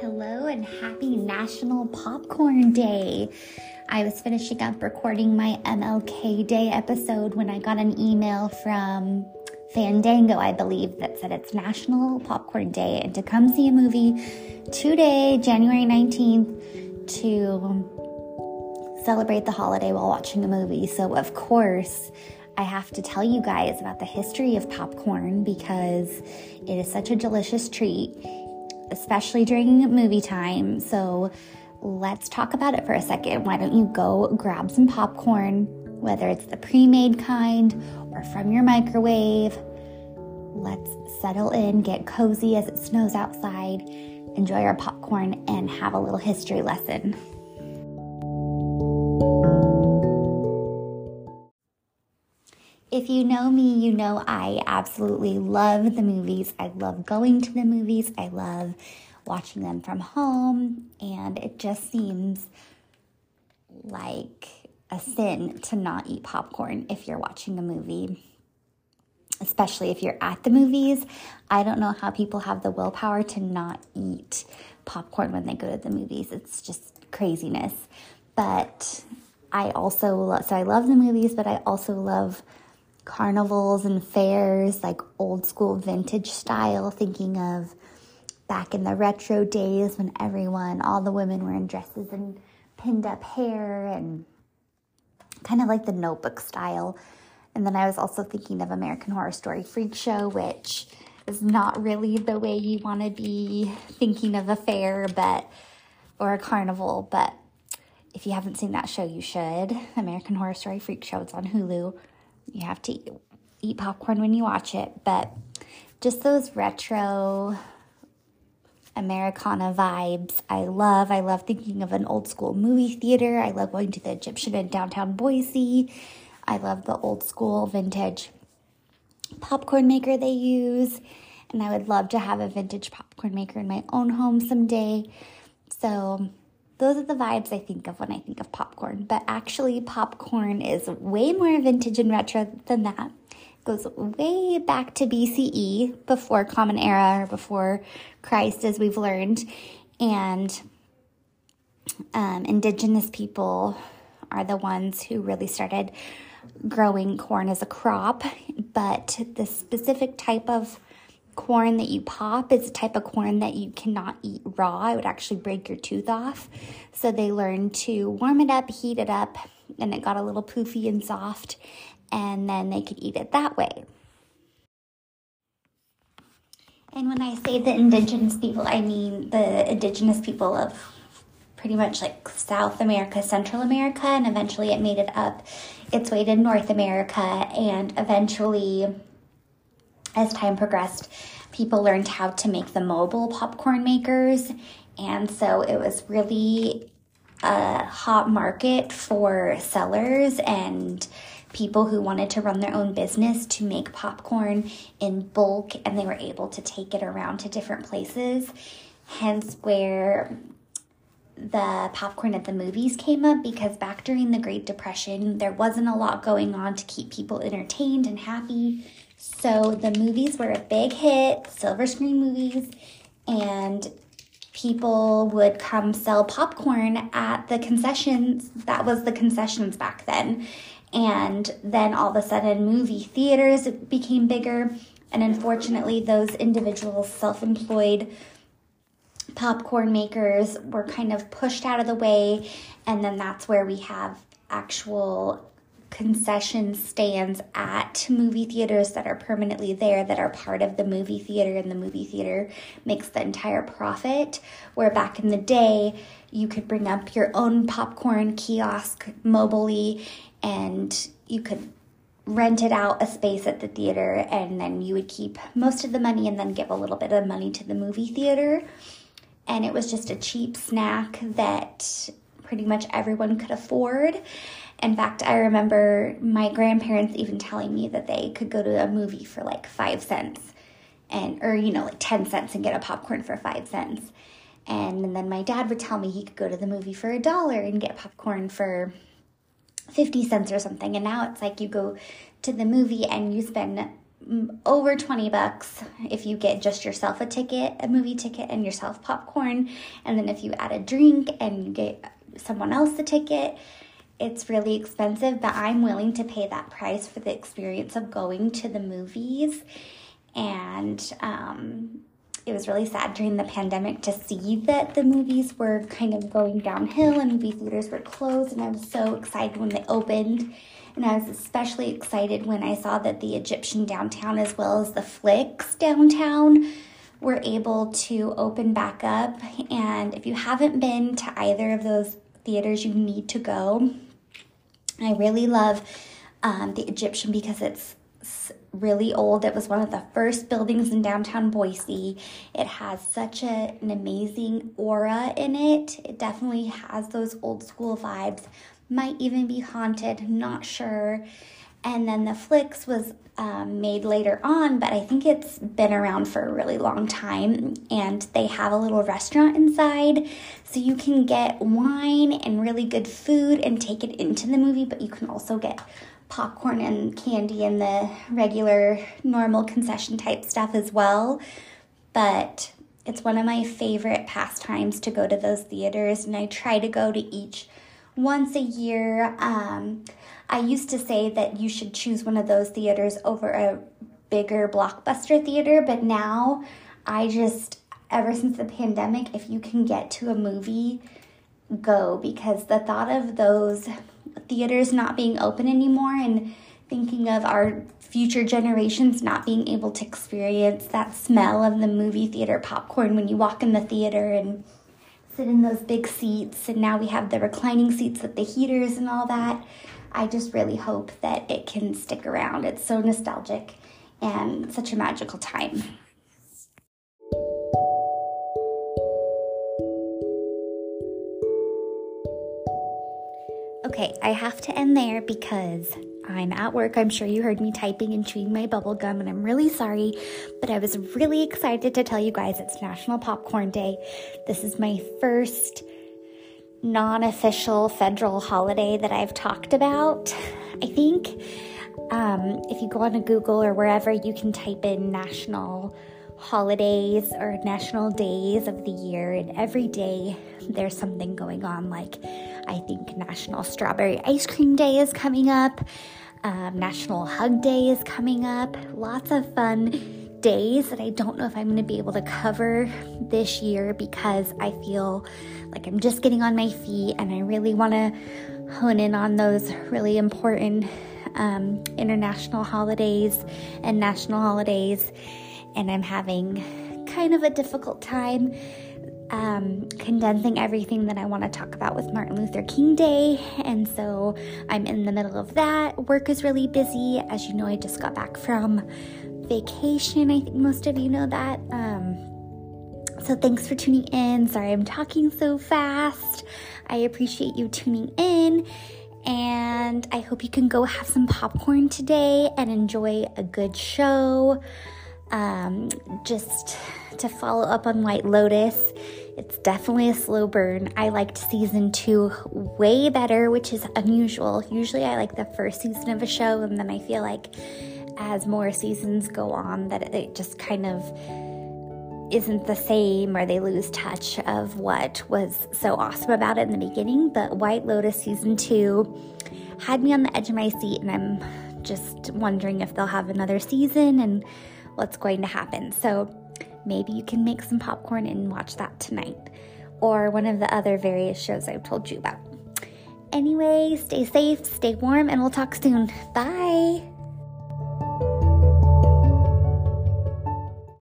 Hello and happy National Popcorn Day. I was finishing up recording my MLK Day episode when I got an email from Fandango, I believe, that said it's National Popcorn Day and to come see a movie today, January 19th, to celebrate the holiday while watching a movie. So, of course, I have to tell you guys about the history of popcorn because it is such a delicious treat especially during movie time. So let's talk about it for a second. Why don't you go grab some popcorn, whether it's the pre made kind or from your microwave? Let's settle in, get cozy as it snows outside, enjoy our popcorn, and have a little history lesson. You know me, you know I absolutely love the movies. I love going to the movies. I love watching them from home. And it just seems like a sin to not eat popcorn if you're watching a movie, especially if you're at the movies. I don't know how people have the willpower to not eat popcorn when they go to the movies. It's just craziness. But I also love, so I love the movies, but I also love carnivals and fairs, like old school vintage style, thinking of back in the retro days when everyone, all the women were in dresses and pinned up hair and kind of like the notebook style. And then I was also thinking of American Horror Story Freak Show, which is not really the way you want to be thinking of a fair, but or a carnival. But if you haven't seen that show, you should. American Horror Story Freak Show. It's on Hulu. You have to eat popcorn when you watch it, but just those retro Americana vibes. I love. I love thinking of an old school movie theater. I love going to the Egyptian in downtown Boise. I love the old school vintage popcorn maker they use. And I would love to have a vintage popcorn maker in my own home someday. So, those are the vibes I think of when I think of popcorn. But actually, popcorn is way more vintage and retro than that. It goes way back to BCE, before Common Era or before Christ, as we've learned. And um, indigenous people are the ones who really started growing corn as a crop. But the specific type of corn that you pop is a type of corn that you cannot eat raw. It would actually break your tooth off. So they learned to warm it up, heat it up, and it got a little poofy and soft, and then they could eat it that way. And when I say the indigenous people, I mean the indigenous people of pretty much like South America, Central America, and eventually it made it up its way to North America, and eventually as time progressed, people learned how to make the mobile popcorn makers. And so it was really a hot market for sellers and people who wanted to run their own business to make popcorn in bulk and they were able to take it around to different places. Hence, where the popcorn at the movies came up because back during the Great Depression, there wasn't a lot going on to keep people entertained and happy. So the movies were a big hit, silver screen movies, and people would come sell popcorn at the concessions. That was the concessions back then. And then all of a sudden, movie theaters became bigger. And unfortunately, those individuals, self employed popcorn makers, were kind of pushed out of the way. And then that's where we have actual concession stands at movie theaters that are permanently there that are part of the movie theater and the movie theater makes the entire profit. Where back in the day you could bring up your own popcorn kiosk mobily and you could rent it out a space at the theater and then you would keep most of the money and then give a little bit of money to the movie theater. And it was just a cheap snack that pretty much everyone could afford in fact, I remember my grandparents even telling me that they could go to a movie for like five cents and, or, you know, like 10 cents and get a popcorn for five cents. And, and then my dad would tell me he could go to the movie for a dollar and get popcorn for 50 cents or something. And now it's like you go to the movie and you spend mm, over 20 bucks if you get just yourself a ticket, a movie ticket, and yourself popcorn. And then if you add a drink and you get someone else the ticket, it's really expensive, but I'm willing to pay that price for the experience of going to the movies. And um, it was really sad during the pandemic to see that the movies were kind of going downhill and movie theaters were closed. And I was so excited when they opened and I was especially excited when I saw that the Egyptian downtown, as well as the Flicks downtown, were able to open back up. And if you haven't been to either of those theaters, you need to go. I really love um, the Egyptian because it's really old. It was one of the first buildings in downtown Boise. It has such a, an amazing aura in it. It definitely has those old school vibes might even be haunted, not sure. And then the Flicks was um, made later on, but I think it's been around for a really long time. And they have a little restaurant inside, so you can get wine and really good food and take it into the movie, but you can also get popcorn and candy and the regular, normal concession type stuff as well. But it's one of my favorite pastimes to go to those theaters, and I try to go to each once a year. Um, I used to say that you should choose one of those theaters over a bigger blockbuster theater, but now I just, ever since the pandemic, if you can get to a movie, go because the thought of those theaters not being open anymore and thinking of our future generations not being able to experience that smell of the movie theater popcorn when you walk in the theater and sit in those big seats, and now we have the reclining seats with the heaters and all that. I just really hope that it can stick around. It's so nostalgic and such a magical time. Okay, I have to end there because I'm at work. I'm sure you heard me typing and chewing my bubble gum, and I'm really sorry, but I was really excited to tell you guys it's National Popcorn Day. This is my first non official federal holiday that I've talked about. I think um, if you go on to Google or wherever, you can type in national holidays or national days of the year, and every day there's something going on. Like, I think National Strawberry Ice Cream Day is coming up, um, National Hug Day is coming up. Lots of fun days that I don't know if I'm going to be able to cover this year because I feel like I'm just getting on my feet and I really want to hone in on those really important um, international holidays and national holidays and I'm having kind of a difficult time um, condensing everything that I want to talk about with Martin Luther King Day. And so I'm in the middle of that. Work is really busy. As you know, I just got back from vacation. I think most of you know that. Um, so thanks for tuning in. Sorry I'm talking so fast. I appreciate you tuning in. And I hope you can go have some popcorn today and enjoy a good show. Um, just to follow up on White Lotus, it's definitely a slow burn. I liked season two way better, which is unusual. Usually, I like the first season of a show, and then I feel like as more seasons go on, that it just kind of isn't the same or they lose touch of what was so awesome about it in the beginning. But White Lotus season two had me on the edge of my seat, and I'm just wondering if they'll have another season and what's going to happen. So maybe you can make some popcorn and watch that tonight, or one of the other various shows I've told you about. Anyway, stay safe, stay warm, and we'll talk soon. Bye.